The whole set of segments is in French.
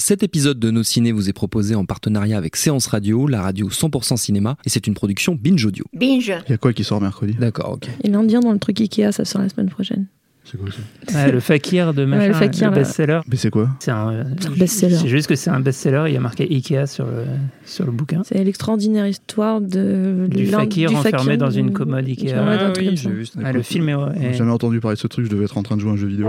Cet épisode de Nos Ciné vous est proposé en partenariat avec Séance Radio, la radio 100% cinéma, et c'est une production Binge Audio. Binge. Il y a quoi qui sort mercredi? D'accord, ok. Et l'Indien dans le truc Ikea, ça sort la semaine prochaine. C'est quoi ça? Ouais, le fakir de machin, le fakir, le best-seller. Mais c'est quoi? C'est un, un best-seller. C'est juste que c'est un best-seller. Il y a marqué Ikea sur le, sur le bouquin. C'est l'extraordinaire histoire de Du fakir enfermé dans une du- commode du- Ikea. ouais, d'un Ah ça. Ah, le film est. est- J'ai jamais entendu parler de ce truc, je devais être en train de jouer à un jeu vidéo.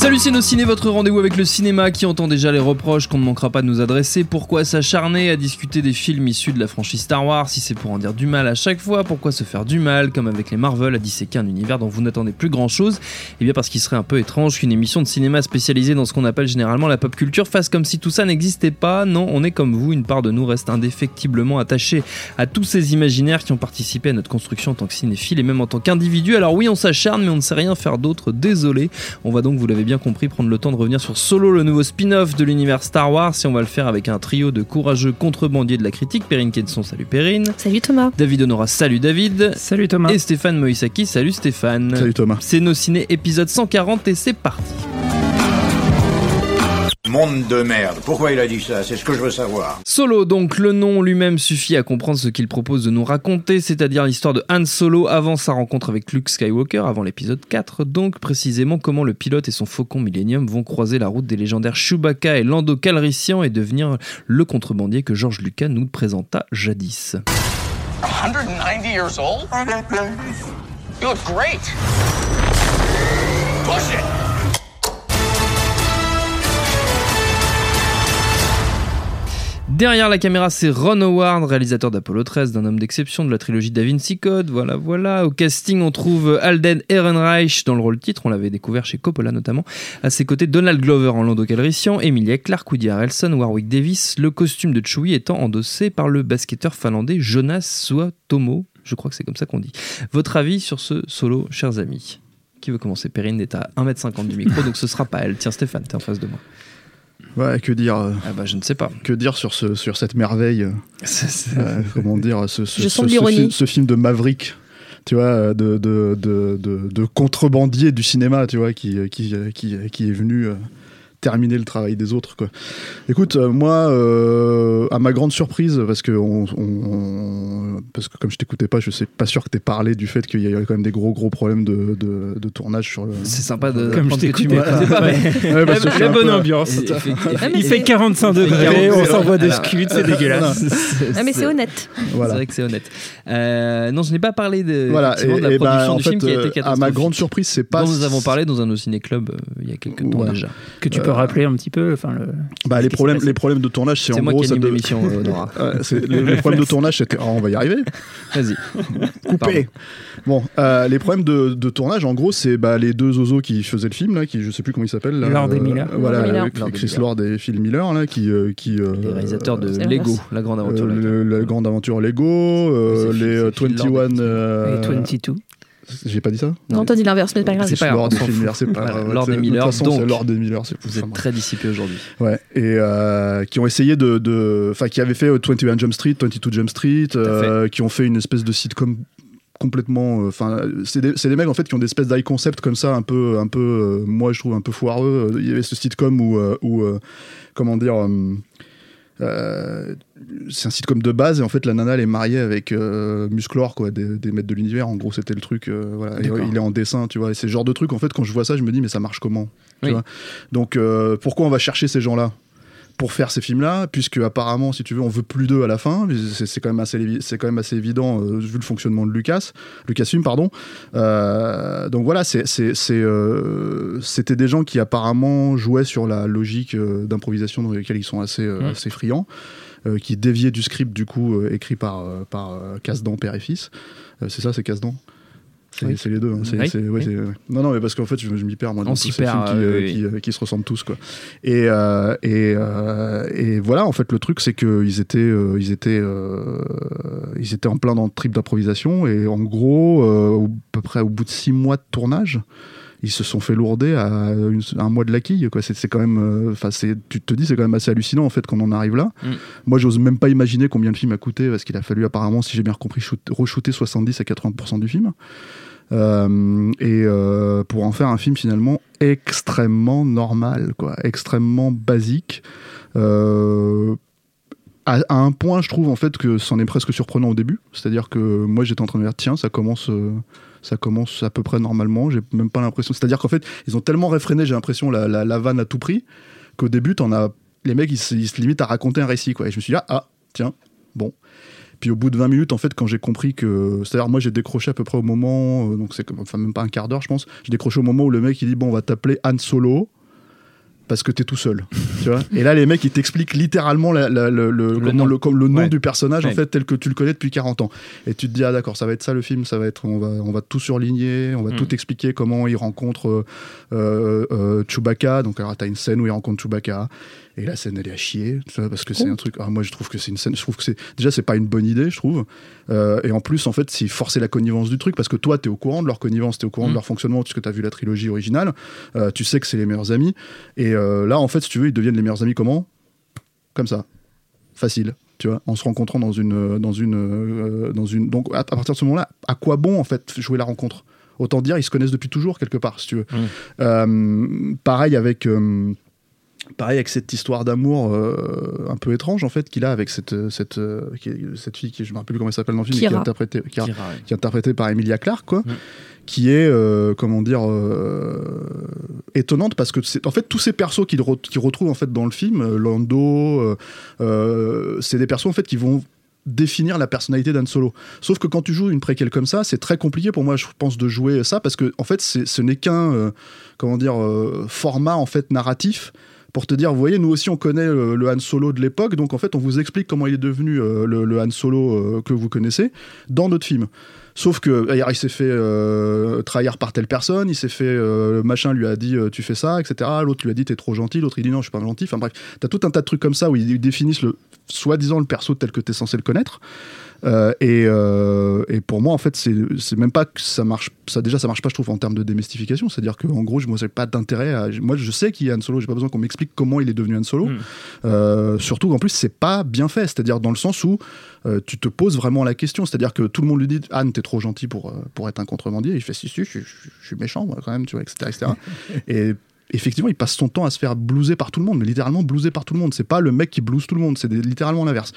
Salut Ciné, votre rendez-vous avec le cinéma qui entend déjà les reproches qu'on ne manquera pas de nous adresser. Pourquoi s'acharner à discuter des films issus de la franchise Star Wars si c'est pour en dire du mal à chaque fois? Pourquoi se faire du mal comme avec les Marvel à disséquer un univers dont vous n'attendez plus grand chose Eh bien parce qu'il serait un peu étrange qu'une émission de cinéma spécialisée dans ce qu'on appelle généralement la pop culture fasse comme si tout ça n'existait pas. Non, on est comme vous, une part de nous reste indéfectiblement attachée à tous ces imaginaires qui ont participé à notre construction en tant que cinéphile et même en tant qu'individu. Alors oui, on s'acharne mais on ne sait rien faire d'autre, désolé. On va donc, vous l'avez bien compris, prendre le temps de revenir sur Solo, le nouveau spin-off de l'univers Star Wars, et on va le faire avec un trio de courageux contrebandiers de la critique. Perrine Kenson, salut Perrine. Salut Thomas. David Honora, salut David. Salut Thomas. Et Stéphane Moïsaki, salut Stéphane. Salut Thomas. C'est nos ciné épisode 140 et c'est parti. Monde de merde. Pourquoi il a dit ça? C'est ce que je veux savoir. Solo, donc le nom lui-même suffit à comprendre ce qu'il propose de nous raconter, c'est-à-dire l'histoire de Han Solo avant sa rencontre avec Luke Skywalker, avant l'épisode 4, donc précisément comment le pilote et son faucon Millennium vont croiser la route des légendaires Chewbacca et Lando Calrissian et devenir le contrebandier que George Lucas nous présenta jadis. 190 years old? You look great. Push it. Derrière la caméra, c'est Ron Howard, réalisateur d'Apollo 13, d'un homme d'exception de la trilogie Da Vinci Code. Voilà, voilà. Au casting, on trouve Alden Ehrenreich dans le rôle titre. On l'avait découvert chez Coppola notamment. À ses côtés, Donald Glover en Lando Calrissian, Emilia Clarke, Woody Harrelson, Warwick Davis. Le costume de Chewie étant endossé par le basketteur finlandais Jonas Suotomo. Je crois que c'est comme ça qu'on dit. Votre avis sur ce solo, chers amis? Qui veut commencer? Perrine est à 1m50 du micro, donc ce sera pas elle. Tiens, Stéphane, t'es en face de moi. Ouais, que dire euh, Ah bah, je ne sais pas. Que dire sur, ce, sur cette merveille euh, euh, Comment dire ce, ce, Je ce- fi- ce film de Maverick tu vois, euh, de, de, de, de, de contrebandier du cinéma, tu vois, qui, qui, qui, qui est venu euh, terminer le travail des autres, quoi. Écoute, euh, moi, euh, à ma grande surprise, parce que, on, on- on- parce que comme je t'écoutais pas, je sais pas sûr que t'aies parlé du fait qu'il y avait quand même des gros gros problèmes de, de, de tournage sur le. C'est sympa de Comme je t'écoutais pas. pas, mais- Ouais, parce que La bonne peu- ambiance. Il fait 45 degrés, on s'envoie des scuds, c'est dégueulasse. Ah, mais c'est honnête. Voilà. C'est vrai que c'est honnête. Euh, non, je n'ai pas parlé de, Voilà, effectivement, de la et, et ben, production en du film fait, qui a été euh, à ma grande surprise, c'est pas. dont nous avons parlé dans un Ciné Club euh, il y a quelques temps déjà. Que tu peux Euh, rappeler un petit peu. Enfin, le... Bah, les problèmes, les problèmes de tournage, c'est C'est en moi gros de- euh, c'est- les, les problèmes de tournage, c'était. Ah, on va y arriver. Vas-y. Coupé. Bon, euh, les problèmes de, de tournage, en gros, c'est bah, les deux zozos qui faisaient le film là, qui je sais plus comment ils s'appellent. Lord et euh, Miller. Voilà, Miller. euh, Lord Chris Miller. Lord et Phil Miller là, qui qui, qui euh, Les réalisateurs de c'est Lego, la grande euh, aventure. La grande aventure Lego, euh, C'est les euh, c'est Phil Lord 21. et euh, Et 22. J'ai pas dit ça Non, t'as dit l'inverse, mais c'est pas grave. C'est pas grave, Lord fout. Miller, c'est pas. Lord et De toute Miller, donc. c'est Lord et Miller, c'est Vous êtes très dissipé aujourd'hui. Ouais, et euh, qui ont essayé de. Enfin, qui avaient fait euh, 21 Jump Street, 22 Jump Street, euh, qui ont fait une espèce de sitcom complètement. euh, Enfin, c'est des, c'est des mecs en fait qui ont des espèces d'high concept comme ça, un peu, un peu, euh, moi je trouve un peu foireux. Il y avait ce sitcom où, euh, où euh, comment dire. Euh, euh, c'est un sitcom de base et en fait la nana elle est mariée avec euh, Musclor quoi des, des maîtres de l'univers. En gros c'était le truc euh, voilà. Et, D'accord. il est en dessin tu vois. Et c'est genre de truc en fait quand je vois ça je me dis mais ça marche comment tu Oui. vois. Donc euh, pourquoi on va chercher ces gens là pour faire ces films-là, puisque apparemment, si tu veux, on veut plus d'eux à la fin. C'est quand même assez, c'est quand même assez évident euh, vu le fonctionnement de Lucas, Lucasfilm, pardon. Euh, donc voilà, euh, c'était des gens qui apparemment jouaient sur la logique d'improvisation dans laquelle ils sont assez, Mm. assez friands, qui déviaient du script du coup écrit par par Casse-Dent père et fils. C'est ça, c'est Casse-Dent. C'est, Oui. les deux. hein. Oui. ouais, Oui. ouais. Non, non, mais parce qu'en fait, je, je m'y perds moi dans On tous ces perd, films qui, euh, euh, oui, qui, euh, qui se ressemblent tous, quoi. Et, euh, et, euh, et voilà, en fait, le truc, c'est qu'ils étaient, euh, ils étaient, euh, ils étaient en plein dans le trip d'improvisation. Et en gros, euh, à peu près au bout de six mois de tournage, ils se sont fait lourder à, une- à un mois de la quille. Quoi. C'est, c'est quand même, euh, enfin, c'est, tu te dis, c'est quand même assez hallucinant en fait qu'on en arrive là. Mm. Moi, j'ose même pas imaginer combien le film a coûté parce qu'il a fallu apparemment, si j'ai bien compris, shoot- re-shooter 70 à 80% du film. Euh, et euh, pour en faire un film finalement extrêmement normal, quoi, extrêmement basique. Euh, à, un point, je trouve en fait que c'en est presque surprenant au début. C'est-à-dire que moi, j'étais en train de dire, tiens, ça commence, ça commence à peu près normalement. J'ai même pas l'impression. C'est-à-dire qu'en fait, ils ont tellement réfréné, j'ai l'impression, la, la, vanne à tout prix, qu'au début, t'en as les mecs, ils se, ils se limitent à raconter un récit, quoi. Et je me suis dit, ah, ah, tiens, bon. Puis au bout de 20 minutes, en fait, quand j'ai compris que. C'est-à-dire, moi, j'ai décroché à peu près au moment. euh, donc, c'est enfin, même pas un quart d'heure, je pense. J'ai décroché au moment où le mec, il dit, bon, on va t'appeler Han Solo parce que t'es tout seul. Tu vois Et là, les mecs, ils t'expliquent littéralement la- la- le, le- comment- nom. le, comme le nom Ouais. du personnage, en fait, tel que tu le connais depuis 40 ans. Et tu te dis, ah d'accord, ça va être ça le film, ça va être. On va, on va tout surligner, on va Mm. tout expliquer comment il rencontre euh, euh, euh, Chewbacca. Donc, alors, t'as une scène où il rencontre Chewbacca. Et la scène, elle est à chier, tu vois, parce que c'est un truc. ah, moi, je trouve que c'est une scène. Je trouve que c'est. Déjà, c'est pas une bonne idée, je trouve. Euh, et en plus, en fait, c'est forcer la connivence du truc, parce que toi, t'es au courant de leur connivence, t'es au courant Mm. de leur fonctionnement, puisque t'as vu la trilogie originale. Euh, tu sais que c'est les meilleurs amis. Et euh, là, en fait, si tu veux, ils deviennent les meilleurs amis comment? Comme ça. Facile. Tu vois, en se rencontrant dans une, dans une, euh, dans une. Donc, à, à partir de ce moment-là, à quoi bon en fait jouer la rencontre? Autant dire, ils se connaissent depuis toujours quelque part, si tu veux. Mm. Euh, pareil avec. euh, Pareil avec cette histoire d'amour euh, un peu étrange en fait qu'il a avec cette cette euh, qui cette fille qui je me rappelle plus comment elle s'appelle dans le film mais qui est interprétée qui est interprétée par Emilia Clarke quoi Mm. qui est euh, comment dire euh, étonnante parce que c'est en fait tous ces persos qu'il re- qu'il retrouve en fait dans le film euh, Lando euh, euh, c'est des persos en fait qui vont définir la personnalité d'Han Solo. Sauf que quand tu joues une préquelle comme ça, c'est très compliqué pour moi, je pense, de jouer ça parce que en fait, ce n'est qu'un comment dire format en fait narratif pour te dire, vous voyez, nous aussi on connaît le, Han Solo de l'époque, donc en fait on vous explique comment il est devenu le, le Han Solo que vous connaissez dans notre film. Sauf que il s'est fait euh, trahir par telle personne, il s'est fait euh, le machin lui a dit euh, tu fais ça, etc. L'autre lui a dit t'es trop gentil, l'autre il dit non je suis pas gentil. Enfin bref, t'as tout un tas de trucs comme ça où ils définissent le soi-disant le perso tel que t'es censé le connaître. Euh, et, euh, et pour moi, en fait, c'est même pas que ça marche. Ça déjà, ça marche pas, je trouve, en termes de démystification. C'est-à-dire que en gros, je moi, j'ai pas d'intérêt. À, moi, je sais qu'il y a Han Solo. J'ai pas besoin qu'on m'explique comment il est devenu Han Solo. Mm. Euh, surtout qu'en plus, c'est pas bien fait. C'est-à-dire dans le sens où tu te poses vraiment la question. C'est-à-dire que tout le monde lui dit Anne, t'es trop gentil pour pour être un contrebandier. Il fait si si, je, suis- je suis méchant moi quand même, tu vois, etc. etc. et effectivement, il passe son temps à se faire blouser par tout le monde, mais littéralement blouser par tout le monde. C'est pas le mec qui blouse tout le monde, c'est littéralement l'inverse.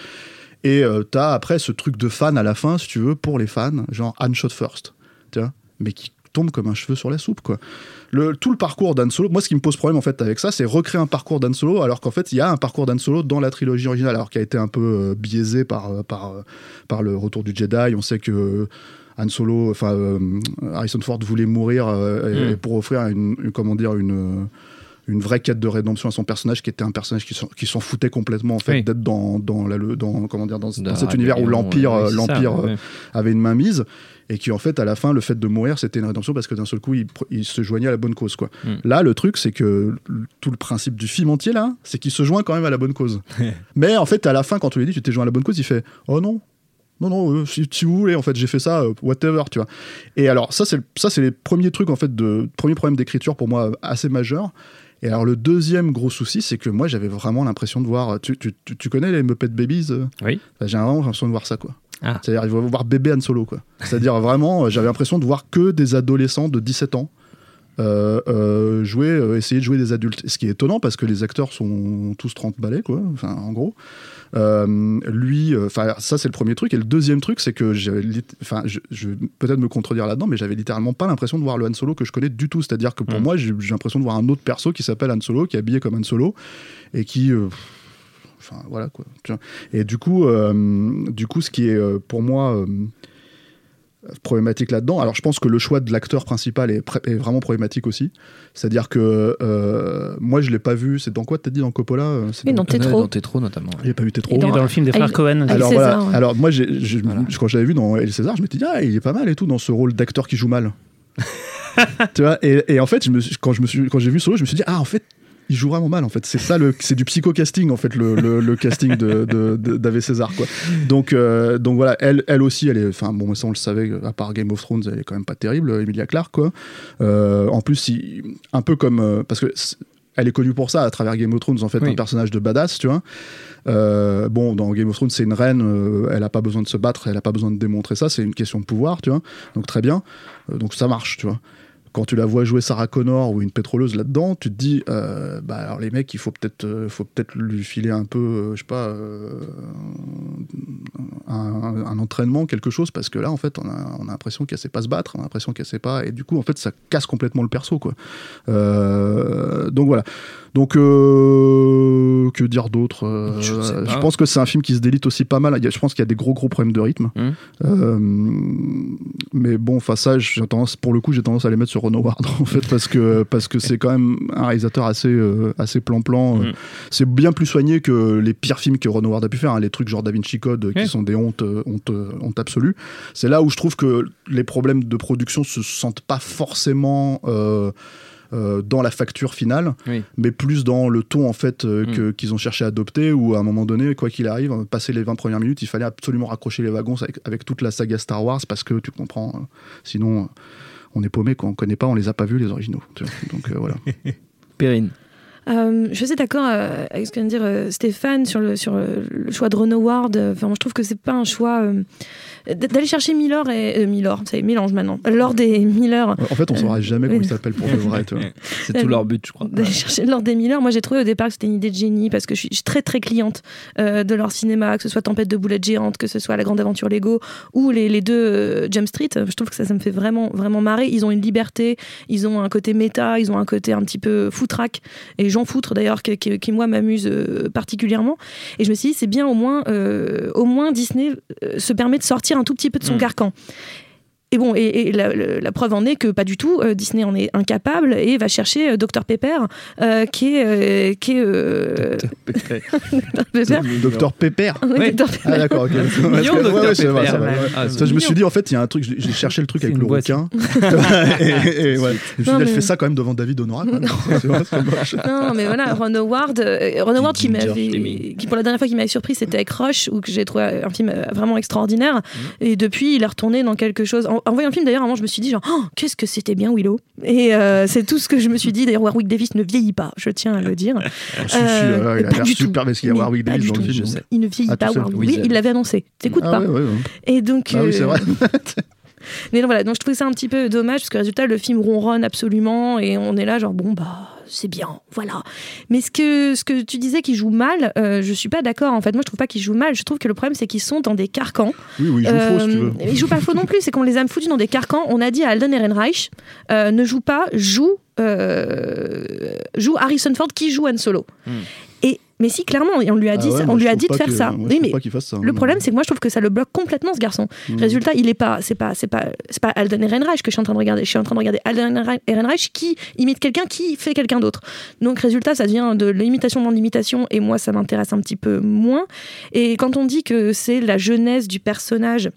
Et euh, t'as après ce truc de fan à la fin, si tu veux, pour les fans, genre Han shot first, tu vois, mais qui tombe comme un cheveu sur la soupe, quoi. Le, tout le parcours d'Han Solo, moi ce qui me pose problème en fait avec ça, c'est recréer un parcours d'Han Solo, alors qu'en fait il y a un parcours d'Han Solo dans la trilogie originale, alors qui a été un peu euh, biaisé par, euh, par, euh, par le retour du Jedi. On sait que Han Solo, enfin euh, Harrison Ford voulait mourir euh, et- Mm. et pour offrir une, une- comment dire une une vraie quête de rédemption à son personnage qui était un personnage qui s'en, foutait complètement en fait Oui. d'être dans dans, la, le- dans comment dire dans, cet univers où l'empire ouais, euh, l'empire euh, ouais. avait une main mise et qui en fait à la fin le fait de mourir c'était une rédemption parce que d'un seul coup il, se joignait à la bonne cause quoi. Mm. Là le truc c'est que tout le principe du film entier là c'est qu'il se joint quand même à la bonne cause. Mais en fait à la fin quand tu lui dis tu t'es joint à la bonne cause il fait oh non non non euh, si, si vous voulez en fait j'ai fait ça euh, whatever tu vois. Et alors ça c'est le- ça c'est les premiers trucs en fait de premier problème d'écriture pour moi assez majeur. Et alors le deuxième gros souci, c'est que moi j'avais vraiment l'impression de voir. Tu, tu, tu- tu connais les Muppet Babies euh? Oui. J'ai vraiment l'impression de voir ça quoi. Ah. C'est-à-dire il va voir bébé Han Solo quoi. C'est-à-dire vraiment, euh, j'avais l'impression de voir que des adolescents de 17 ans. euh, euh, jouer, euh, essayer de jouer des adultes. Ce qui est étonnant parce que les acteurs sont tous 30 balais, quoi, enfin, en gros. Euh, lui, euh, enfin, ça c'est le premier truc. Et le deuxième truc, c'est que enfin, je, je vais peut-être me contredire là-dedans, mais j'avais littéralement pas l'impression de voir le Han Solo que je connais du tout. C'est-à-dire que pour Mm. moi, j'ai, l'impression de voir un autre perso qui s'appelle Han Solo, qui est habillé comme Han Solo, et qui, euh, enfin voilà quoi. Et du coup, du coup, ce qui est pour moi problématique là-dedans. Alors je pense que le choix de l'acteur principal est, vraiment problématique aussi. C'est-à-dire que euh, moi je l'ai pas vu. C'est dans quoi t'as dit dans Coppola euh, c'est Oui, dans Tétro. Dans Tétro notamment. J'ai pas vu Tétro. Et dans, le film des frères Avec- Cohen avec Alors César, voilà. ouais. Alors moi, j'ai, j'ai- quand je l'avais vu dans El César, je m'étais dit ah il est pas mal et tout dans ce rôle d'acteur qui joue mal. tu vois et, et en fait, je me suis- quand je me suis, quand j'ai vu ce rôle, je me suis dit ah en fait il joue vraiment mal en fait. C'est ça c'est du psycho casting en fait le, le, le casting de, de, de- d'Ave César quoi. Donc euh, donc voilà, elle, elle aussi, elle est, enfin bon ça on le savait, à part Game of Thrones, elle est quand même pas terrible, Emilia Clarke quoi. Euh, en plus, il- un peu comme euh, parce que elle est connue pour ça à travers Game of Thrones en fait Oui. un personnage de badass tu vois euh, bon, dans Game of Thrones, c'est une reine, euh, elle a pas besoin de se battre, elle a pas besoin de démontrer ça, c'est une question de pouvoir, tu vois. Donc très bien, Euh, donc ça marche, tu vois. Quand tu la vois jouer Sarah Connor ou une pétroleuse là-dedans, tu te dis, euh, bah alors les mecs, il faut peut-être, euh, faut peut-être lui filer un peu, euh, je sais pas, euh, un, entraînement, quelque chose, parce que là, en fait, on a, on a l'impression qu'elle sait pas se battre, on a l'impression qu'elle sait pas, et du coup, en fait, ça casse complètement le perso, quoi. Donc voilà. Donc, euh, que dire d'autre Euh, Je. Je pense que c'est un film qui se délite aussi pas mal. Je pense qu'il y a des gros gros problèmes de rythme. Hmm. Euh, mais bon, enfin ça, j'ai tendance, pour le coup, j'ai tendance à les mettre sur Ron Howard en fait parce que parce que c'est quand même un réalisateur assez euh, assez plan-plan. euh. Mhm. C'est bien plus soigné que les pires films que Ron Howard a pu faire, hein, les trucs genre Da Vinci Code euh, qui sont des hontes euh, honte, euh, honte absolue. C'est là où je trouve que les problèmes de production se sentent pas forcément euh, euh, dans la facture finale, Oui. mais plus dans le ton en fait euh, Mm. que- qu'ils ont cherché à adopter. Où à un moment donné, quoi qu'il arrive, passer les 20 premières minutes, il fallait absolument raccrocher les wagons avec, avec toute la saga Star Wars parce que tu comprends. euh, sinon, euh, on est paumé, quoi. On connaît pas, on les a pas vus les originaux. tu vois. Donc euh, voilà. Perrine. Euh, je suis d'accord euh, avec ce que vient de dire euh, Stéphane sur le, sur le, le choix de Ron Howard. Enfin, je trouve que c'est pas un choix euh, d'aller chercher Miller et euh, Miller, c'est mélange maintenant. Lord et Miller. En fait, on saura jamais comment oui. il s'appelle pour de vrai. C'est tout leur but, je crois. d'aller chercher Lord et Miller. Moi, j'ai trouvé au départ que c'était une idée de génie parce que je suis, très très cliente euh, de leur cinéma, que ce soit Tempête de boulettes géantes, que ce soit La Grande Aventure Lego ou les, les deux euh, Jump Street. Je trouve que ça, ça me fait vraiment vraiment marrer. Ils ont une liberté, ils ont un côté méta, ils ont un côté un petit peu foutraque et j'en foutre d'ailleurs qui, qui- qui, moi m'amuse euh, particulièrement. Et je me suis dit c'est bien au moins euh, au moins Disney euh, se permet de sortir un tout petit peu de son Mm. carcan. Et bon, et, et la, la- la preuve en est que pas du tout. euh, Disney en est incapable et va chercher euh, Dr Pepper, euh, qui est, euh, qui est euh, Dr Pepper. Oui, Ouais. Dr Pepper. Ah d'accord, ok. Mignon, Ouais, Dr Pepper. vrai, ouais. Ah, je me suis dit, en fait, il y a un truc, j'ai cherché le truc avec le requin. et, et- et ouais. Je me suis Non, dit, elle mais- fait ça quand même devant David Honora. ça marche. Non, mais voilà, Ron Howard, euh, Ron Howard qui m'avait, qui pour la dernière fois qui m'avait surpris, c'était avec Rush, où que j'ai trouvé un film vraiment extraordinaire. Et depuis, il est retourné dans quelque chose. En, en voyant le film, d'ailleurs, moment, je me suis dit genre, Oh, qu'est-ce que c'était bien Willow. Et euh, c'est tout ce que je me suis dit. D'ailleurs, Warwick Davis ne vieillit pas, je tiens à le dire. Euh, là, il a l'air super parce qu'il y a Warwick Davis dans le film. Il ne vieillit Ah, pas. Warwick. Oui, il l'avait annoncé. T'écoutes Ah pas. ouais, ouais, ouais. Et donc, Ah oui, c'est euh, vrai. Mais non, voilà, donc je trouvais ça un petit peu dommage parce que résultat, le film ronronne absolument et on est là, genre, bon, bah, c'est bien, voilà. Mais ce que, ce que tu disais qu'il joue mal, euh, je suis pas d'accord en fait. Moi, je trouve pas qu'ils jouent mal. Je trouve que le problème, c'est qu'ils sont dans des carcans. Oui, oui, il joue faux si tu Euh, veux. Ils jouent pas faux non plus, c'est qu'on les a foutus dans des carcans. On a dit à Alden Ehrenreich, euh, ne joue pas, joue, euh, joue Harrison Ford qui joue Han Solo. Hmm. Mais si, clairement, et on lui a dit, Ah ouais, on lui a dit de faire que- ça. Oui, mais pas qu'il fasse ça. le problème, c'est que moi, je trouve que ça le bloque complètement, ce garçon. Mm. Résultat, il est pas, c'est pas, c'est pas, c'est pas Alden Ehrenreich que je suis en train de regarder. Je suis en train de regarder Alden Ehrenreich qui imite quelqu'un qui fait quelqu'un d'autre. Donc, résultat, ça devient de l'imitation dans l'imitation, et moi, ça m'intéresse un petit peu moins. Et quand on dit que c'est la jeunesse du personnage.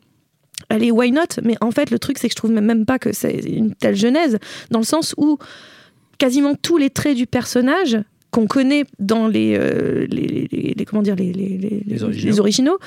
Allez, why not? Mais en fait, le truc, c'est que je trouve même pas que c'est une telle genèse, dans le sens où quasiment tous les traits du personnage qu'on connaît dans les, euh, les, les- les- comment dire les, les, les- Les originaux.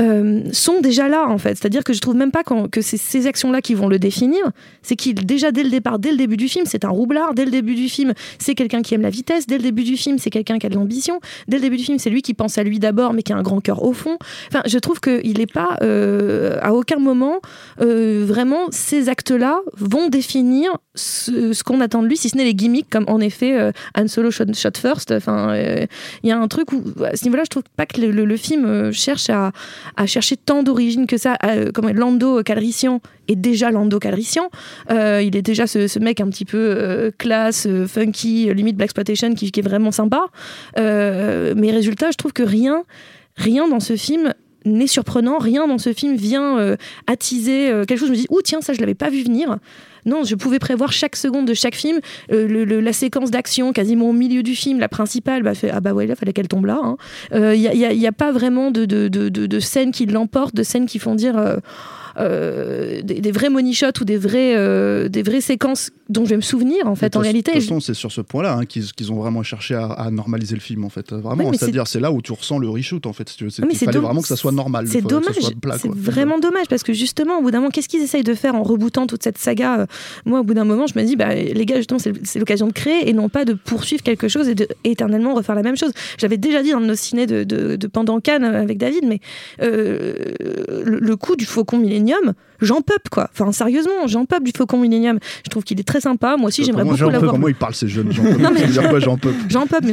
Euh, sont déjà là en fait. C'est-à-dire que je trouve même pas que c'est ces actions-là qui vont le définir. C'est qu'il déjà dès le départ, dès le début du film, c'est un roublard. Dès le début du film, c'est quelqu'un qui aime la vitesse. Dès le début du film, c'est quelqu'un qui a de l'ambition. Dès le début du film, c'est lui qui pense à lui d'abord, mais qui a un grand cœur au fond. Enfin, je trouve qu'il n'est pas euh, à aucun moment euh, vraiment ces actes-là vont définir ce, qu'on attend de lui, si ce n'est les gimmicks, comme en effet Han Solo shot, first. Enfin, il y a un truc où à ce niveau-là, je trouve pas que le, film cherche à, à chercher tant d'origines que ça. Euh, comme Lando Calrissian est déjà Lando Calrissian. Euh, il est déjà ce, mec un petit peu euh, classe, funky, limite Black Exploitation, qui, est vraiment sympa. Mais résultat, je trouve que rien, rien dans ce film n'est surprenant, rien dans ce film vient attiser quelque chose. Je me dis, ouh, tiens, ça, je l'avais pas vu venir. Non, je pouvais prévoir chaque seconde de chaque film. Euh, la séquence d'action, quasiment au milieu du film, la principale, bah, fait, ah bah ouais, là, fallait qu'elle tombe là. Il hein. n'y a, y a- pas vraiment de, de, de, de- de scènes qui l'emportent, de scènes qui font dire. Euh, des, des vrais money shots ou des vraies, euh, des vraies séquences dont je vais me souvenir en fait De en réalité De je- toute façon, c'est sur ce point-là hein, qu'ils ont vraiment cherché à, à normaliser le film, en fait. Vraiment, c'est-à-dire, c'est là où tu ressens le reshoot, en fait. si tu veux. Il fallait vraiment que ça soit normal. C'est dommage, c'est vraiment dommage parce que justement, au bout d'un moment, qu'est-ce qu'ils essayent de faire en rebootant toute cette saga euh, Moi, au bout d'un moment, je me dis, bah, les gars, justement, c'est l'occasion de créer et non pas de poursuivre quelque chose et de éternellement refaire la même chose. J'avais déjà dit dans nos ciné de, de, de pendant Cannes avec David, mais euh, le, le coup du Faucon Millennium, j'en peuple quoi. Enfin, sérieusement, j'en peuple du Faucon Millennium. Je trouve qu'il est très sympa. Moi aussi, j'aimerais beaucoup j'en peux l'avoir. Comment ils parlent ces jeunes J'en peux Non, plus. mais-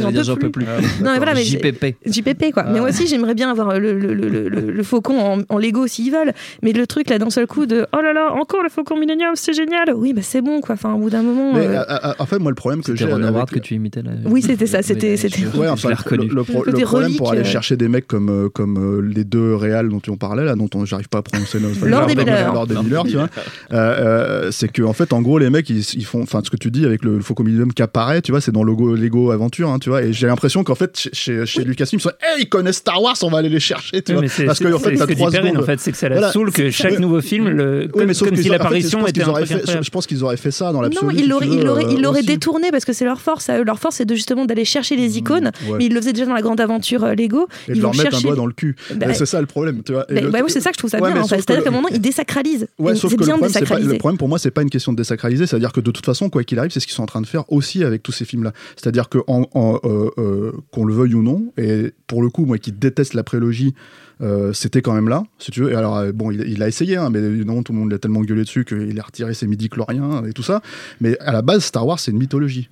Ça veut dire quoi, plus mais. Non, mais voilà, mais JPP. JPP quoi. Mais moi aussi j'aimerais bien avoir le, le, le, le, le- le faucon en, en Lego s'ils veulent. Mais le truc là d'un seul coup de oh là là encore le faucon Millennium c'est génial. Oui bah c'est bon quoi. Enfin au bout d'un moment. Mais euh, euh, euh, en fait, moi, le problème que j'ai. Avec- que tu imitais là. Oui c'était ça. C'était. Ouais, enfin, le, problème pour aller chercher des mecs comme, comme les deux réals dont tu en parlais, là, dont on- j'arrive pas à prononcer nos Lord Lord Miller. Tu vois. Euh, euh, c'est que, en fait, en gros, les mecs, ils, ils font. Enfin, ce que tu dis avec le, le Faucon Millennium qui apparaît, tu vois, c'est dans Lego, Lego Aventure, hein, tu vois. Et j'ai l'impression qu'en fait, chez, chez, Lucasfilm, ils sont, hey, ils connaissent Star Wars, on va aller les chercher, tu Oui, vois. Parce que, en fait, c'est t'as trois secondes. en fait, c'est que ça la Voilà. saoule que chaque nouveau film, le, Oui, comme, mais sauf comme si l'apparition pense était qu'ils un. Je pense qu'ils auraient fait ça dans Non, l'absolu. il si l'aurait, tu il veux, l'aurait, euh, détourné parce que c'est leur force. Leur force, c'est de justement d'aller chercher les icônes. ouais. Mais ils le faisaient déjà dans la grande aventure Lego. Et ils de leur mettre un doigt dans le cul. Bah, Et c'est ça le problème, tu vois. Bah, bah oui, c'est ça que je trouve ça bien. C'est-à-dire qu'à un moment, ils désacralisent. Ouais, Et sauf que le problème, c'est pas, désacraliser. le problème pour moi, c'est pas une question de désacraliser, c'est-à-dire que de toute façon, quoi qu'il arrive, c'est ce qu'ils sont en train de faire aussi avec tous ces films-là. C'est-à-dire que en, en, euh, euh, qu'on le veuille ou non, et pour le coup, moi qui déteste la prélogie, euh, c'était quand même là, si tu veux. Et alors, bon, il, il a essayé, hein, mais non, tout le monde l'a tellement gueulé dessus qu'il a retiré ses midi-chloriens et tout ça. Mais à la base, Star Wars, c'est une mythologie.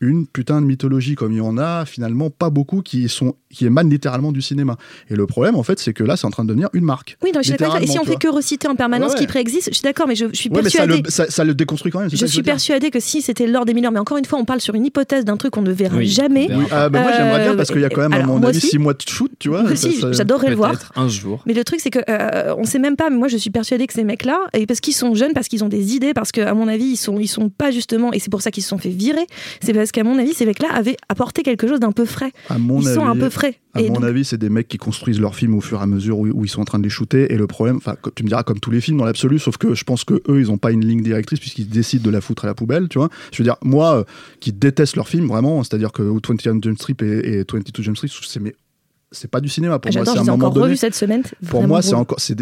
Une putain de mythologie comme il y en a, finalement, pas beaucoup qui, sont, qui émanent littéralement du cinéma. Et le problème, en fait, c'est que là, c'est en train de devenir une marque. Oui, non, je suis d'accord. Et si on fait que reciter en permanence Ouais, ce qui préexiste, je suis d'accord, mais je, je suis Ouais, ça ça, ça le déconstruit quand même. Je suis veux dire. persuadée que si c'était Lord et Miller, mais encore une fois, on parle sur une hypothèse d'un truc qu'on ne verra Oui, jamais. Oui, ah, bah moi j'aimerais bien parce qu'il y a quand même, à alors, mon moi avis, aussi. six mois de shoot, tu vois. Moi aussi, j'adorerais le voir. Un jour. Mais le truc, c'est que euh, on sait même pas. Mais moi, je suis persuadée que ces mecs-là, et parce qu'ils sont jeunes, parce qu'ils ont des idées, parce qu'à mon avis, ils sont, ils sont pas justement, et c'est pour ça qu'ils se sont fait virer. C'est parce qu'à mon avis, ces mecs-là avaient apporté quelque chose d'un peu frais. À mon ils avis, sont un peu frais. À Et mon donc- avis, c'est des mecs qui construisent leurs films au fur et à mesure où, où ils sont en train de les shooter. Et le problème, enfin, tu me diras, comme tous les films dans l'absolu, sauf que je pense que eux, ils ont pas une ligne directrice puisqu'ils décident de la foutre à la poubelle, tu vois. Je veux dire, moi, euh, qui déteste leurs films vraiment, c'est-à-dire que 21 Jump Street et, et 22 Jump Street, c'est mais c'est pas du cinéma pour moi. C'est un moment encore donné. cette semaine. Pour moi, c'est encore, c'est,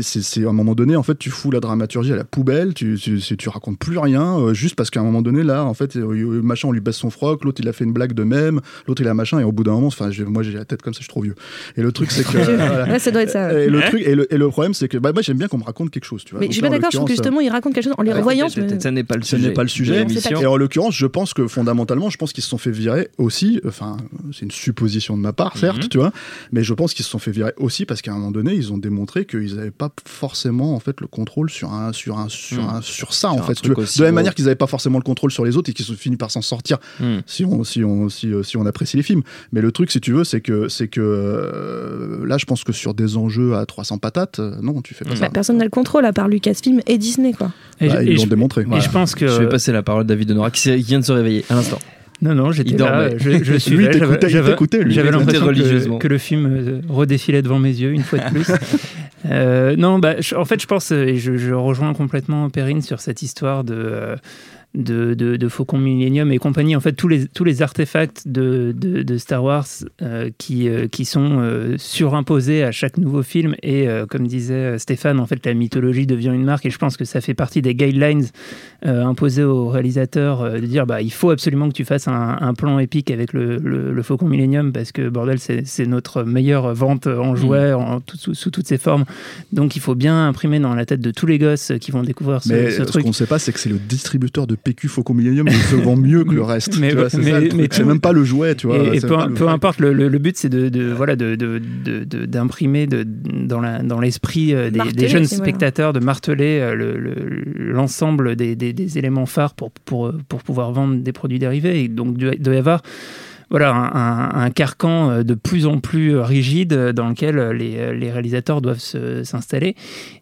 à un moment donné, en fait, tu fous la dramaturgie à la poubelle, tu, tu, tu, tu racontes plus rien, euh, juste parce qu'à un moment donné, là, en fait, euh, euh, machin, on lui baisse son froc, l'autre, il a fait une blague de même, l'autre, il a machin, et au bout d'un moment, enfin, moi, j'ai la tête comme ça, je suis trop vieux. Et le truc, c'est que. voilà. Ouais, ça doit être ça. Et le truc, et le, et le problème, c'est que, bah, moi, j'aime bien qu'on me raconte quelque chose, tu vois. Mais Donc je suis pas d'accord, je trouve que justement, ils racontent quelque chose en les revoyant. Ça n'est pas le ce sujet. n'est pas le sujet. Et en l'occurrence, je pense que fondamentalement, je pense qu'ils se sont fait virer aussi. Enfin, c'est une supposition de ma part, certes, Mhm. tu vois. Mais je pense qu'ils se sont fait virer aussi parce qu'à un moment donné, ils ont démontré qu'ils n'avaient pas forcément en fait le contrôle sur un, sur un, sur Mhm. un, sur ça Sur en fait. tu veux. De la même manière qu'ils n'avaient pas forcément le contrôle sur les autres et qu'ils ont fini par s'en sortir Hmm. si on, si on, si, euh, si on apprécie les films. Mais le truc, si tu veux, c'est que, c'est que euh, là, je pense que sur des enjeux à 300 patates, euh, non, tu fais pas Bah, ça. Bah, personne n'a le contrôle à part Lucasfilm et Disney, quoi. Et, Bah, je- ils l'ont démontré. et je pense que. Je vais passer la parole à David Honora qui, qui vient de se réveiller à l'instant. Non, non, j'étais là, je, je t'écoutait, lui. J'avais l'impression que, que le film euh, redéfilait devant mes yeux une fois de plus. Euh, non, bah, je- en fait, je pense, euh, et je, je rejoins complètement Perrine sur cette histoire de, euh, de, de, de Faucon Millennium et compagnie. En fait, tous les, tous les artefacts de, de, Star Wars euh, qui, euh, qui sont euh, surimposés à chaque nouveau film. Et comme disait Stéphane, en fait, la mythologie devient une marque. Et je pense que ça fait partie des guidelines imposés aux réalisateurs de dire bah, il faut absolument que tu fasses un, un plan épique avec le, le, le Faucon Millennium parce que, bordel, c'est notre meilleure vente en jouets en, tout- sous, sous toutes ses formes. Donc, il faut bien imprimer dans la tête de tous les gosses qui vont découvrir ce, Mais ce ce truc. qu'on ne sait pas, c'est que c'est le distributeur de PQ Faucon Millennium il se vend mieux que le reste. Mais- c'est mais- même pas le jouet, tu vois. Et, et c'est peu, importe, le, le- le but c'est de, de- voilà de de- de- de- d'imprimer de, dans l'esprit euh, des, jeunes voilà. spectateurs de marteler euh, le- le- l'ensemble des, des- des éléments phares pour, pour pour pouvoir vendre des produits dérivés. Et donc il doit y avoir voilà, un, carcan euh, de plus en plus rigide dans lequel euh, les, euh, les réalisateurs doivent s'installer.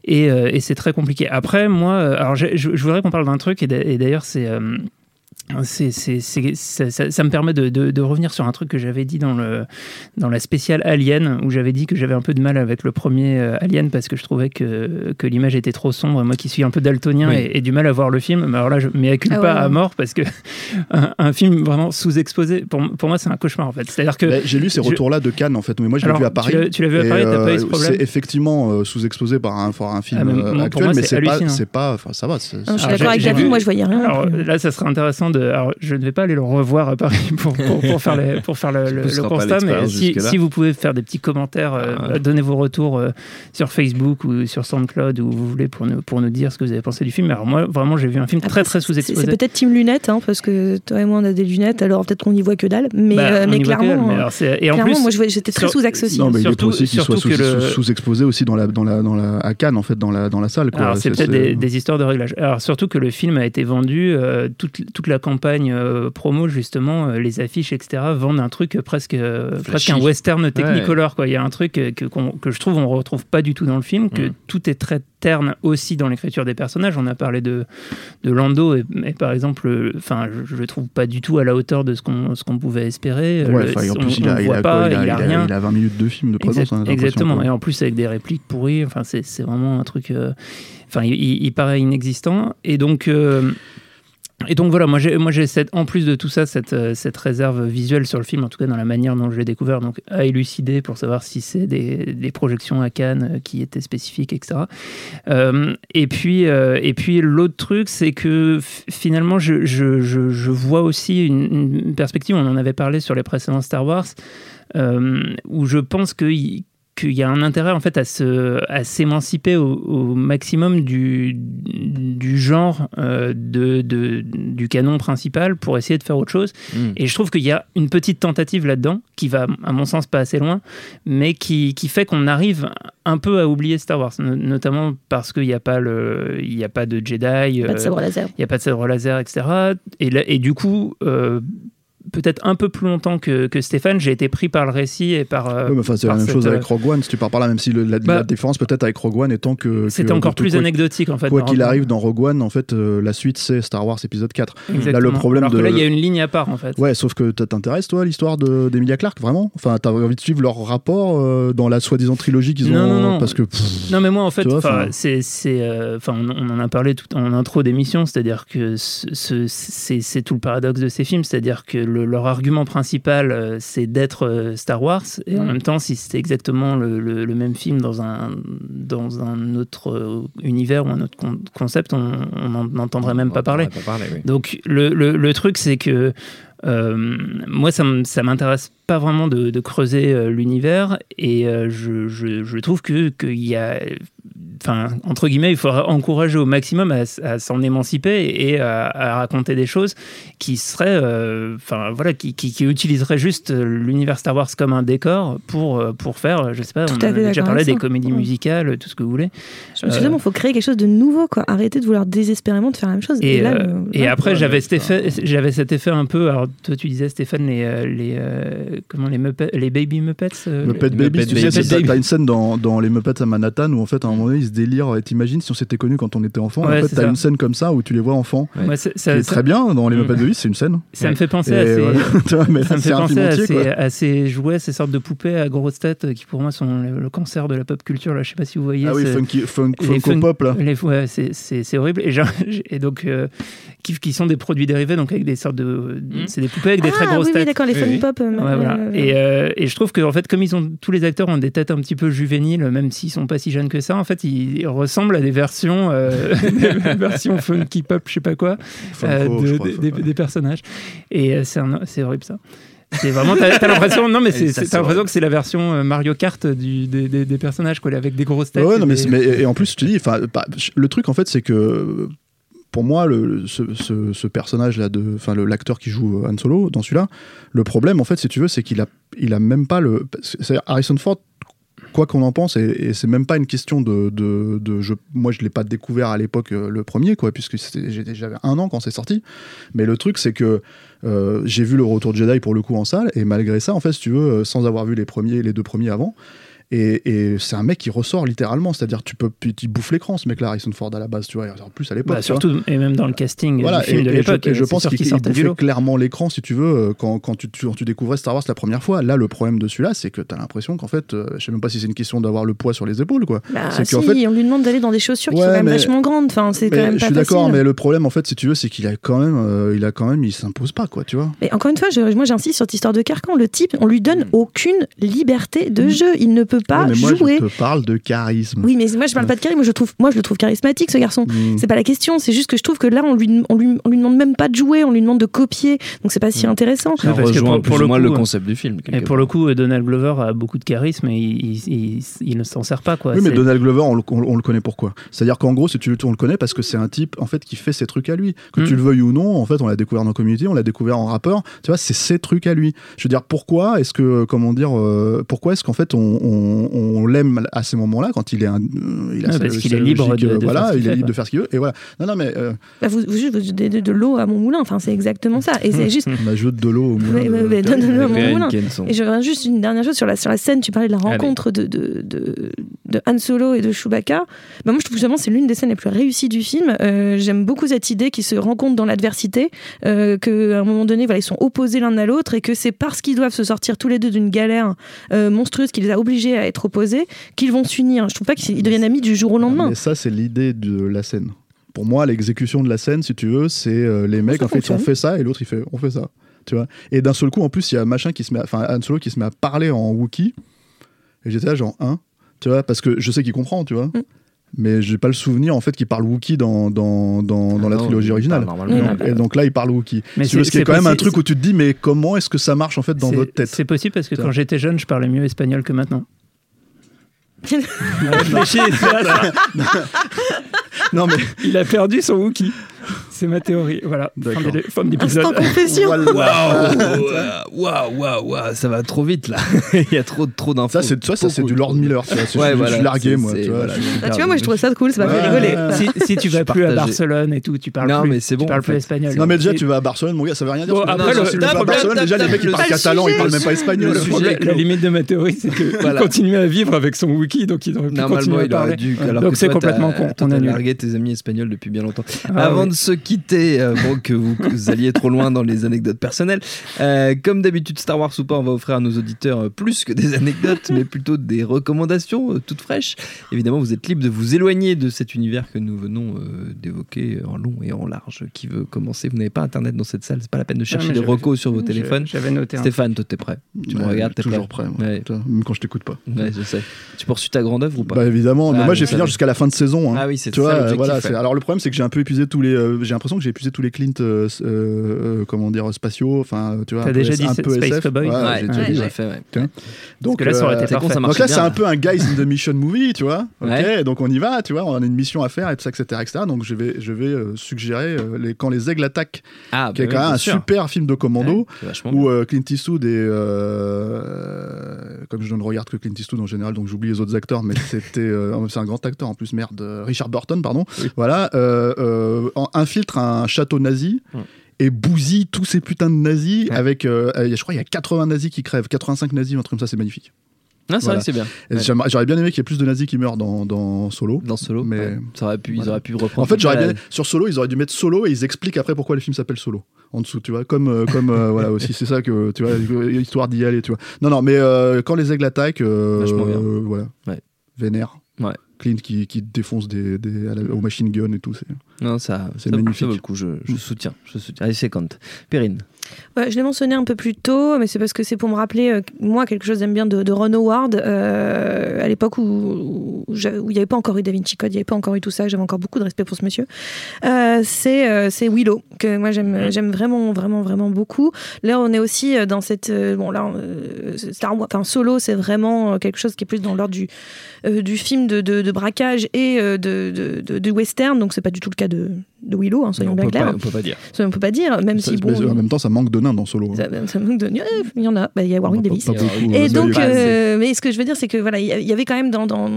Et, c'est très compliqué. Après, moi, alors je, voudrais qu'on parle d'un truc, et d'a- et d'ailleurs, c'est. c'est, c'est- c'est- ça, ça- ça me permet de, de- de revenir sur un truc que j'avais dit dans, le, dans la spéciale Alien, où j'avais dit que j'avais un peu de mal avec le premier euh, Alien parce que je trouvais que, que l'image était trop sombre. Moi qui suis un peu daltonien Oui. et, et du mal à voir le film, mais alors là, je m'y Ah ouais, pas ouais. à mort parce que un, un film vraiment sous-exposé, pour, pour moi, c'est un cauchemar en fait. C'est-à-dire que. Mais J'ai lu ces je- retours-là de Cannes en fait, mais moi je l'ai Alors, vu à tu Paris. l'as- tu l'as vu à Paris, t'as pas eu ce euh, problème C'est effectivement euh, sous-exposé par un, par un film Ah, mais euh, moi, actuel, moi, mais c'est pas, pas, enfin ça va. c'est- Non, je suis Alors, d'accord j'ai- avec David, vu- moi je voyais rien. Alors là, ça serait intéressant Alors, je ne vais pas aller le revoir à Paris pour, pour, pour faire, les- pour faire le, constat, mais si, vous pouvez faire des petits commentaires, euh, Ah. donnez vos retours euh, sur Facebook ou sur SoundCloud où vous voulez pour nous, pour nous dire ce que vous avez pensé du film. Alors moi, vraiment, j'ai vu un film très Après, très C'est sous-exposé. c'est peut-être Team Lunettes, hein, parce que toi et moi on a des lunettes, alors peut-être qu'on n'y voit que dalle. Mais, Bah, euh, mais dalle, clairement, mais euh, alors, c'est- et en clairement, plus, moi j'étais très sous-axe aussi. Non, mais Surtout- il est possible qu'il soit surtout sous- que le- sous- sous-exposé aussi dans la, dans la, dans la, à Cannes en fait, dans la, dans la salle. Quoi. Alors, c'est peut-être des, des histoires de réglage. Alors, surtout que le film a été vendu, euh, toute, toute la campagne euh, promo, justement, euh, les affiches, etc., vendent un truc presque, euh, presque un western technicolor. Quoi. Il y a un truc que, je trouve on retrouve pas du tout dans le film, que Mm. tout est très terne aussi dans l'écriture des personnages. On a parlé de, de Lando, et, et par exemple, enfin, je, je le trouve pas du tout à la hauteur de ce qu'on, qu'on pouvait espérer. Ouais, Le- enfin, en on- plus, il a, il a pas, quoi il a, il a il a- rien. il a 20 minutes de film de présence. Exact- exactement. quoi. Et en plus avec des répliques pourries. Enfin, c'est vraiment un truc. Enfin, il, il- il paraît inexistant. Et donc. euh, et donc voilà, moi j'ai, moi j'ai cette, en plus de tout ça cette, euh, cette réserve visuelle sur le film, en tout cas dans la manière dont je l'ai découvert, donc à élucider pour savoir si c'est des, projections à Cannes euh, qui étaient spécifiques, etc. Euh, et puis, et puis l'autre truc, c'est que finalement je, je, je, vois aussi une, perspective, on en avait parlé sur les précédents Star Wars, où je pense que qu'il y a un intérêt en fait à se à s'émanciper au, au maximum du, du genre euh, de, de- du canon principal pour essayer de faire autre chose Mm. et je trouve qu'il y a une petite tentative là-dedans qui va à mon sens pas assez loin mais qui, qui fait qu'on arrive un peu à oublier Star Wars no- notamment parce qu'il n'y a pas le il y a pas de Jedi Pas de euh, sabre laser. il n'y a pas de sabre laser, etc. Et, là- et du coup, euh, peut-être un peu plus longtemps que, que Stéphane, j'ai été pris par le récit et par. euh, Ouais, mais enfin, c'est la même cette, chose euh, avec Rogue One, si tu pars par là, même si le- la, Bah, la différence peut-être avec Rogue One étant que. C'était que- encore que plus quoi- anecdotique en fait. Quoi qu'il arrive dans Rogue One, en fait, euh, la suite c'est Star Wars épisode 4. Exactement. Là, le problème Alors que de- là, il y a une ligne à part en fait. Ouais, sauf que ça t'intéresse, toi, l'histoire de- d'Emilia Clarke, vraiment? Enfin, t'as envie de suivre leur rapport euh, dans la soi-disant trilogie qu'ils ont Non, non, non. Parce que. pff, Non mais moi en fait, c'est, euh, enfin, on, on en a parlé tout en intro d'émission, c'est-à-dire que ce- ce- c'est, c'est tout le paradoxe de ces films, c'est-à-dire que le- leur argument principal, euh, c'est d'être euh, Star Wars, et en même temps, si c'était exactement le, le- le même film dans un dans un autre euh, univers ou un autre con- concept, on on n'en entendrait même pas parler. Pas parler, oui. Donc le, truc, c'est que euh, moi, ça m'intéresse pas vraiment de, de creuser euh, l'univers et euh, je, je- je trouve que qu'il y a, enfin entre guillemets, il faudrait encourager au maximum à, s'en émanciper et à, à raconter des choses qui seraient, euh, enfin voilà, qui, qui, qui utiliseraient juste l'univers Star Wars comme un décor pour euh, pour faire, je sais pas, Tout on a déjà parlé des comédies musicales, tout ce que vous voulez. Suis Euh, il faut créer quelque chose de nouveau, quoi. Arrêter de vouloir désespérément de faire la même chose. Et, là, euh, euh, et après, Ouais, j'avais cet effet, j'avais cet effet un peu. Alors, toi, tu disais Stéphane, les euh, les euh, comment les Muppets, les Baby Muppets. euh, Muppet les- Baby, Muppet tu sais, t'as une scène dans, dans les Muppets à Manhattan où en fait à un moment donné ils se délirent. Et T'imagines si on s'était connus quand on était enfant. Ouais, en fait, t'as une scène comme ça où tu les vois enfants. C'est- ça, très bien dans les Mm. Muppets Baby, c'est une scène. ça me fait penser à ces, à jouets, ces sortes de poupées à grosses têtes qui pour moi sont le, cancer de la pop culture. Là, je sais pas si vous voyez. Ah oui, funky, funk, les Funko fun- Pop là. les- ouais, c'est- c'est c'est horrible. Et, genre- et donc, euh, qui, qui sont des produits dérivés, donc avec des sortes de. C'est des poupées avec des très ah, grosses oui, oui, têtes. d'accord, les Oui, fun oui. pop. euh, Ouais, euh, voilà. euh, et, euh, et je trouve que en fait, comme ils ont tous les acteurs ont des têtes un petit peu juvéniles, même s'ils sont pas si jeunes que ça, en fait, ils, ils ressemblent à des versions, euh, des versions funky pop, je sais pas quoi, euh, Funko, de- je crois, des- des, personnages. Et euh, c'est un- c'est horrible ça. C'est vraiment, t'as t'as l'impression, non mais c'est- c'est- t'as l'impression que c'est la version euh, Mario Kart du, des, des- des personnages quoi, avec des grosses têtes. Ouais, et non, mais, des- mais- et en plus, je te dis, enfin, bah, le truc en fait, c'est que pour moi, le, ce, ce- ce personnage-là, de, enfin le- l'acteur qui joue Han Solo dans celui-là, le problème, en fait, si tu veux, c'est qu'il a, il a même pas le. Harrison Ford. Quoi qu'on en pense, et, c'est même pas une question de, de, je, moi je l'ai pas découvert à l'époque euh, le premier quoi, puisque j'avais un an quand c'est sorti. Mais le truc c'est que euh, j'ai vu le Retour de Jedi pour le coup en salle, et malgré ça, en fait, si tu veux, euh, sans avoir vu les deux premiers avant, et, et c'est un mec qui ressort littéralement, c'est-à-dire tu peux, il bouffe l'écran ce mec-là, Harrison Ford à la base, tu vois, en plus à l'époque. Bah, surtout, et même dans le casting Voilà, du film et, de l'époque. je, je pense qu'il du bouffait clairement l'écran, si tu veux, euh, quand, quand tu, tu, tu découvrais Star Wars la première fois. Là, le problème de celui-là, c'est que tu as l'impression qu'en fait, euh, je sais même pas si c'est une question d'avoir le poids sur les épaules, quoi. Bah, c'est si, qu'en fait, on lui demande d'aller dans des chaussures qui sont quand même mais- vachement grandes. Enfin, c'est quand même je pas suis d'accord, mais le problème, en fait, si tu veux, c'est qu'il a quand même, euh, il a quand même, il s'impose pas, quoi, tu vois. Mais encore une fois, je- moi j'insiste sur cette histoire de carcan. Le type, on lui donne aucune liberté de jeu. Il ne peut pas. Ouais, mais moi, jouer. je te parle de charisme. Oui, mais moi je parle pas de charisme, moi je, trouve, moi je le trouve charismatique ce garçon. Mm. C'est pas la question, c'est juste que je trouve que là on lui, on, lui, on lui demande même pas de jouer, on lui demande de copier, donc c'est pas si intéressant. Ça que pour- plus pour ou le moins coup, le concept du film. Et pour le coup, Donald Glover a beaucoup de charisme et il, il- il- il ne s'en sert pas. Quoi. Oui, mais Donald Glover, on le, on- on le connaît pourquoi? C'est-à-dire qu'en gros, si tu on le connaît parce que c'est un type en fait qui fait ses trucs à lui. Que Mm. tu le veuilles ou non, en fait, on l'a découvert dans Community, on l'a découvert en rappeur. Tu vois, c'est ses trucs à lui. Je veux dire, pourquoi est-ce que, comment dire, euh, pourquoi est-ce qu'en fait on, on- on l'aime à ces moments-là quand il est, un, euh, il a Ouais, sa- parce qu'il sa est libre logique, de- de voilà, faire ce qu'il il est libre de faire ce qu'il veut. Et voilà. Non, non, mais euh, Bah, vous, vous donnez de, l'eau à mon moulin, enfin c'est exactement ça. Et c'est juste. on ajoute de l'eau au moulin. De l'eau à mon moulin. Et je reviens juste une dernière chose sur la, sur la scène. Tu parlais de la rencontre de, de, de, de Han Solo et de Chewbacca. Bah, moi, je trouve justement c'est l'une des scènes les plus réussies du film. Euh, J'aime beaucoup cette idée qu'ils se rencontrent dans l'adversité, euh, qu'à un moment donné, voilà, ils sont opposés l'un à l'autre et que c'est parce qu'ils doivent se sortir tous les deux d'une galère euh, monstrueuse qui les a obligés à être opposés qu'ils vont s'unir. Je trouve pas qu'ils deviennent amis du jour au lendemain. Mais ça, c'est l'idée de la scène. Pour moi, l'exécution de la scène, si tu veux, c'est euh, les mecs, Ça en fait, ils ont fonctionne. fait ça et l'autre, il fait on fait ça. Tu vois? Et d'un seul coup, en plus, il y a machin qui se met, à- enfin, Han Solo qui se met à parler en Wookie. Et j'étais là, genre, hein? Tu vois? Parce que je sais qu'il comprend, tu vois. Mm. Mais j'ai pas le souvenir, en fait, qu'il parle Wookie dans, dans, dans, dans Ah la non, trilogie il originale. Donc- et donc là, il parle Wookie. Mais c'est- ce qui est c'est quand même un possible- truc où tu te dis, mais comment est-ce que ça marche, en fait, dans c'est- votre tête? C'est possible parce que quand j'étais jeune, je parlais mieux espagnol que maintenant. Non, mais. Il a perdu son Wookie. C'est ma théorie. Voilà. Fin D'accord. de- Fin de l'épisode. Instant confession. Waouh, waouh, waouh, waouh, ça va trop vite là. Il y a trop, trop d'infos. Ça, c'est ça, ça, c'est du Lord. Miller. Tu vois. Ouais, je, voilà, je suis largué, moi. Tu vois, Ah, tu vois, moi je trouvais ça cool, ça m'a fait rigoler. si, si tu vas plus à. Barcelone et tout, tu parles Non, plus. mais c'est bon, Tu parles plus espagnol. Non mais déjà tu vas à Barcelone mon gars ça veut rien dire que après, si tu vas à Barcelone déjà les mecs le parlent catalan ils parlent même pas espagnol la, limite de ma théorie, c'est qu'il Voilà. continue à vivre avec son wiki, donc il aurait pu Normalement, continuer à il aurait parler. dû. alors Donc que c'est toi, complètement con. toi, On annule. largué tes amis espagnols depuis bien longtemps. Ah, Avant de se quitter, euh, bon, que vous, que vous alliez trop loin dans les anecdotes personnelles, euh, comme d'habitude, Star Wars ou pas, on va offrir à nos auditeurs euh, plus que des anecdotes, mais plutôt des recommandations euh, toutes fraîches. Évidemment, vous êtes libre de vous éloigner de cet univers que nous venons euh, d'évoquer en long et en large. Qui veut commencer Vous n'avez pas internet dans cette salle, c'est pas la peine de chercher mais des recos sur vos téléphones. J'avais noté un. Stéphane, toi, t'es prêt Tu me regardes, t'es toujours prêt prêt. Ouais. Putain, même quand je t'écoute pas Ouais, je sais. Tu poursuis ta grande œuvre ou pas? Bah évidemment mais Ah, moi je je vais finir savais. jusqu'à la fin de saison hein. Ah oui, c'est ça voilà alors le problème c'est que j'ai un peu épuisé tous les euh, j'ai l'impression que j'ai épuisé tous les Clint euh, euh, euh, comment dire spatiaux enfin tu vois un peu déjà dit un Space peu SF. Cowboy Ouais, Ouais, j'ai ouais, déjà fait, donc que là, ça aurait été parfait. donc là, c'est un peu un guys in the mission movie, tu vois. Ok, Ouais. donc on y va, tu vois. On a une mission à faire et tout ça, etc., etc. Donc je vais, je vais suggérer euh, les, quand les aigles attaquent, Ah, qui est bah quand oui, même un sûr. super film de commando. Où euh, Clint Eastwood et euh, comme je ne regarde que Clint Eastwood en général, donc j'oublie les autres acteurs, mais c'était euh, c'est un grand acteur en plus, merde, Richard Burton, pardon. Voilà, euh, euh, en- infiltre un château nazi. Mm. Et bousille tous ces putains de nazis Ouais. avec, euh, je crois, il y a 80 nazis qui crèvent, 85 nazis, un truc comme ça, c'est magnifique. Non, c'est voilà. vrai que c'est bien. Ouais. J'aurais bien aimé qu'il y ait plus de nazis qui meurent dans, dans Solo. Dans Solo, Mais- ouais. ça aurait pu, ils auraient pu reprendre. En fait, j'aurais la- sur Solo, ils auraient dû mettre Solo et ils expliquent après pourquoi le film s'appelle Solo en dessous, tu vois, comme euh, comme euh, voilà aussi, c'est ça que tu vois, histoire d'y aller, tu vois. Non non, mais euh, quand les aigles attaquent, euh, euh, voilà, vénère. Ouais. Clint qui, qui défonce des, des à la- aux machine gun et tout. c'est- Non, ça, C'est ça- magnifique. Vaut le coup, je, je soutiens. Je soutiens. Allez, c'est quand Perrine. Ouais, je l'ai mentionné un peu plus tôt, mais c'est parce que c'est pour me rappeler, euh, moi, quelque chose j'aime bien de, de Ron Howard, euh, à l'époque où, où j'avais- où il n'y avait pas encore eu Da Vinci Code, il n'y avait pas encore eu tout ça, j'avais encore beaucoup de respect pour ce monsieur. Euh, c'est Willow, que moi j'aime j'aime vraiment, vraiment, vraiment beaucoup. Là, on est aussi dans cette. bon, là, Star Wars, enfin, Solo, c'est vraiment quelque chose qui est plus dans l'ordre du, du film de, de- de braquage et de- de western, donc c'est pas du tout le cas de, de Willow, hein, soyons on bien clairs. on peut pas dire. Ça, on peut pas dire, même Ça- si bon. en même temps, ça manque de nains dans Solo. hein. ça, ça manque de. euh, Il y en a, Bah, il y a Warwick Davis. pas beaucoup, Et euh, donc, euh, mais ce que je veux dire, c'est que voilà, il y avait quand même dans dans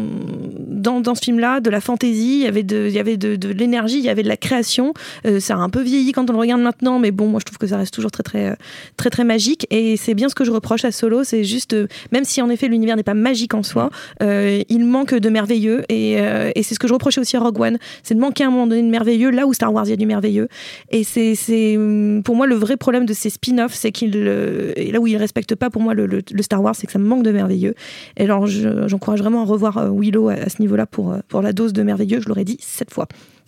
dans, dans ce film-là de la fantaisie, il y avait de il y avait de, de l'énergie, il y avait de la création. Euh, ça a un peu vieilli quand on le regarde maintenant, mais bon, moi je trouve que ça reste toujours très très très très magique. Et c'est bien ce que je reproche à Solo, c'est juste euh, même si en effet l'univers n'est pas magique en soi, euh, il manque de merveilleux. Et, euh, et c'est ce que je reprochais aussi à Rogue One, c'est de manquer à un moment donné de merveilleux là où Star Wars il y a du merveilleux. Et c'est c'est hum, pour moi le vrai problème de ces spin-offs, c'est qu'il euh, et là où ils respectent pas pour moi le, le- le Star Wars, c'est que ça me manque de merveilleux. Et alors je- j'encourage vraiment à revoir euh, Willow à, à ce niveau-là pour euh, pour la dose de merveilleux. Je l'aurais dit sept fois.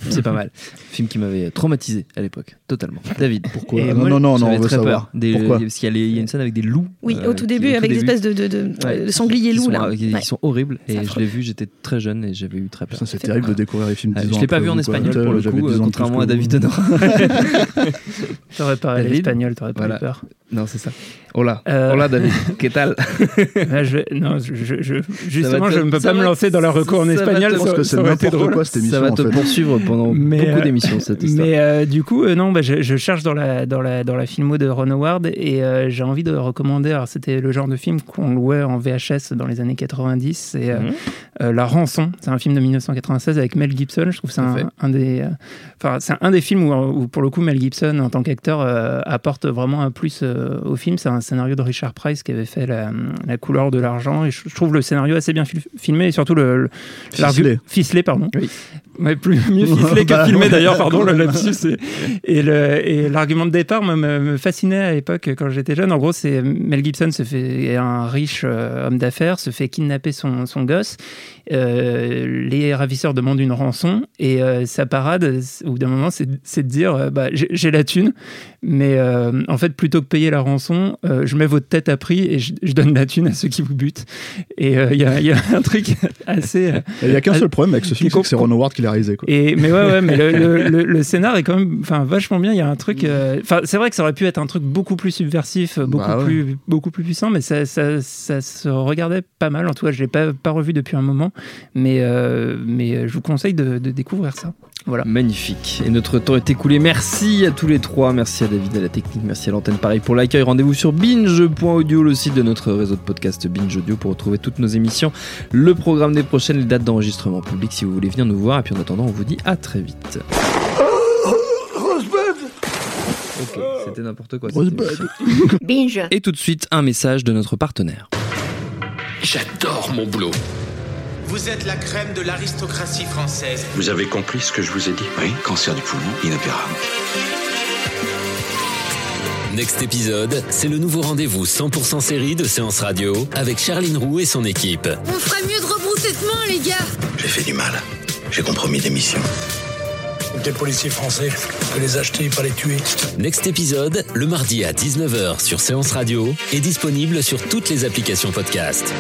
C'est pas mal. Film qui m'avait traumatisé à l'époque, totalement. David, pourquoi? Et Non, non, non, on veut très savoir. peur. Des- Pourquoi? Parce qu'il y, a les- il y a une scène avec des loups. Oui, euh, au tout qui- début avec des début. espèces de, de, de, Ouais, de sangliers loups sont, là. euh, Qui Ouais. sont horribles et je l'ai vu, j'étais très jeune et j'avais eu très peur. C'est terrible de découvrir les films 10 je l'ai pas vu en espagnol pour le coup, 10 ans de contrairement à David vous. Honora. T'aurais parlé David l'espagnol, t'aurais pas Voilà. eu peur. non, c'est ça. Hola, Euh, hola David, qu'est-ce tal? Là, je non, je, je- je- justement, te- je ne peux pas me lancer dans la recours en espagnol. Je pense que ça c'est n'importe quoi cette émission. Ça va en te poursuivre pendant Mais, beaucoup euh, d'émissions cette histoire. Mais euh, du coup, euh, non, bah, je, cherche dans la, dans, la, dans la filmo de Ron Howard et j'ai envie de recommander. Alors, c'était le genre de film qu'on louait en VHS dans les années 90. C'est Mhm. La Rançon. C'est un film de 1996 avec Mel Gibson. Je trouve que c'est un, un des, enfin, c'est un des films où, où, pour le coup, Mel Gibson, en tant qu'acteur, euh, apporte vraiment un plus euh, au film. C'est un scénario de Richard Price qui avait fait La, la couleur de l'argent. Et je, je trouve le scénario assez bien fil- filmé et surtout le. Ficelé. Ficelé, pardon. Oui. Ouais, plus, mieux ficelé que Bah, filmé d'ailleurs, pardon, le lapsus. Et, et l'argument de départ me, fascinait à l'époque quand j'étais jeune. En gros, c'est Mel Gibson se fait est un riche euh, homme d'affaires, se fait kidnapper son, son gosse. Euh, les ravisseurs demandent une rançon et euh, sa parade, au bout d'un moment, c'est de dire bah, j'ai la thune, mais euh, en fait, plutôt que payer la rançon, euh, je mets votre tête à prix et je, je donne la thune à ceux qui vous butent. Et euh, il y, a, y a un truc assez. euh, Il y a qu'un seul problème avec ce film, c'est que c'est Ron Howard qui l'a réalisé. Quoi. et, mais ouais, ouais, mais le, le, le- le scénar est quand même enfin, vachement bien. Il y a un truc. euh, Enfin, c'est vrai que ça aurait pu être un truc beaucoup plus subversif, beaucoup, Bah ouais. plus, beaucoup plus puissant, mais ça, ça, ça se regardait pas mal. En tout cas, je l'ai pas, pas revu depuis un moment, mais, euh, mais je vous conseille de, de découvrir ça. Voilà. Magnifique. Et notre temps est écoulé. Merci à tous les trois. Merci à David à la technique. Merci à l'antenne pareil pour l'accueil. Rendez-vous sur binge.audio, le site de notre réseau de podcast Binge Audio pour retrouver toutes nos émissions, le programme des prochaines, les dates d'enregistrement public si vous voulez venir nous voir. Et puis en attendant, on vous dit à très vite. Ok, c'était n'importe quoi. Binge. Et tout de suite, un message de notre partenaire. J'adore mon boulot. Vous êtes la crème de l'aristocratie française. Vous avez compris ce que je vous ai dit Oui, cancer du poumon, inopérable. Next épisode, c'est le nouveau rendez-vous 100% série de Séance Radio avec Charline Roux et son équipe. On ferait mieux de rebrousser de main, les gars. J'ai fait du mal. J'ai compromis des missions. Des policiers français, que les acheter, pas les tuer. Next épisode, le mardi à 19h sur Séance Radio, est disponible sur toutes les applications podcast.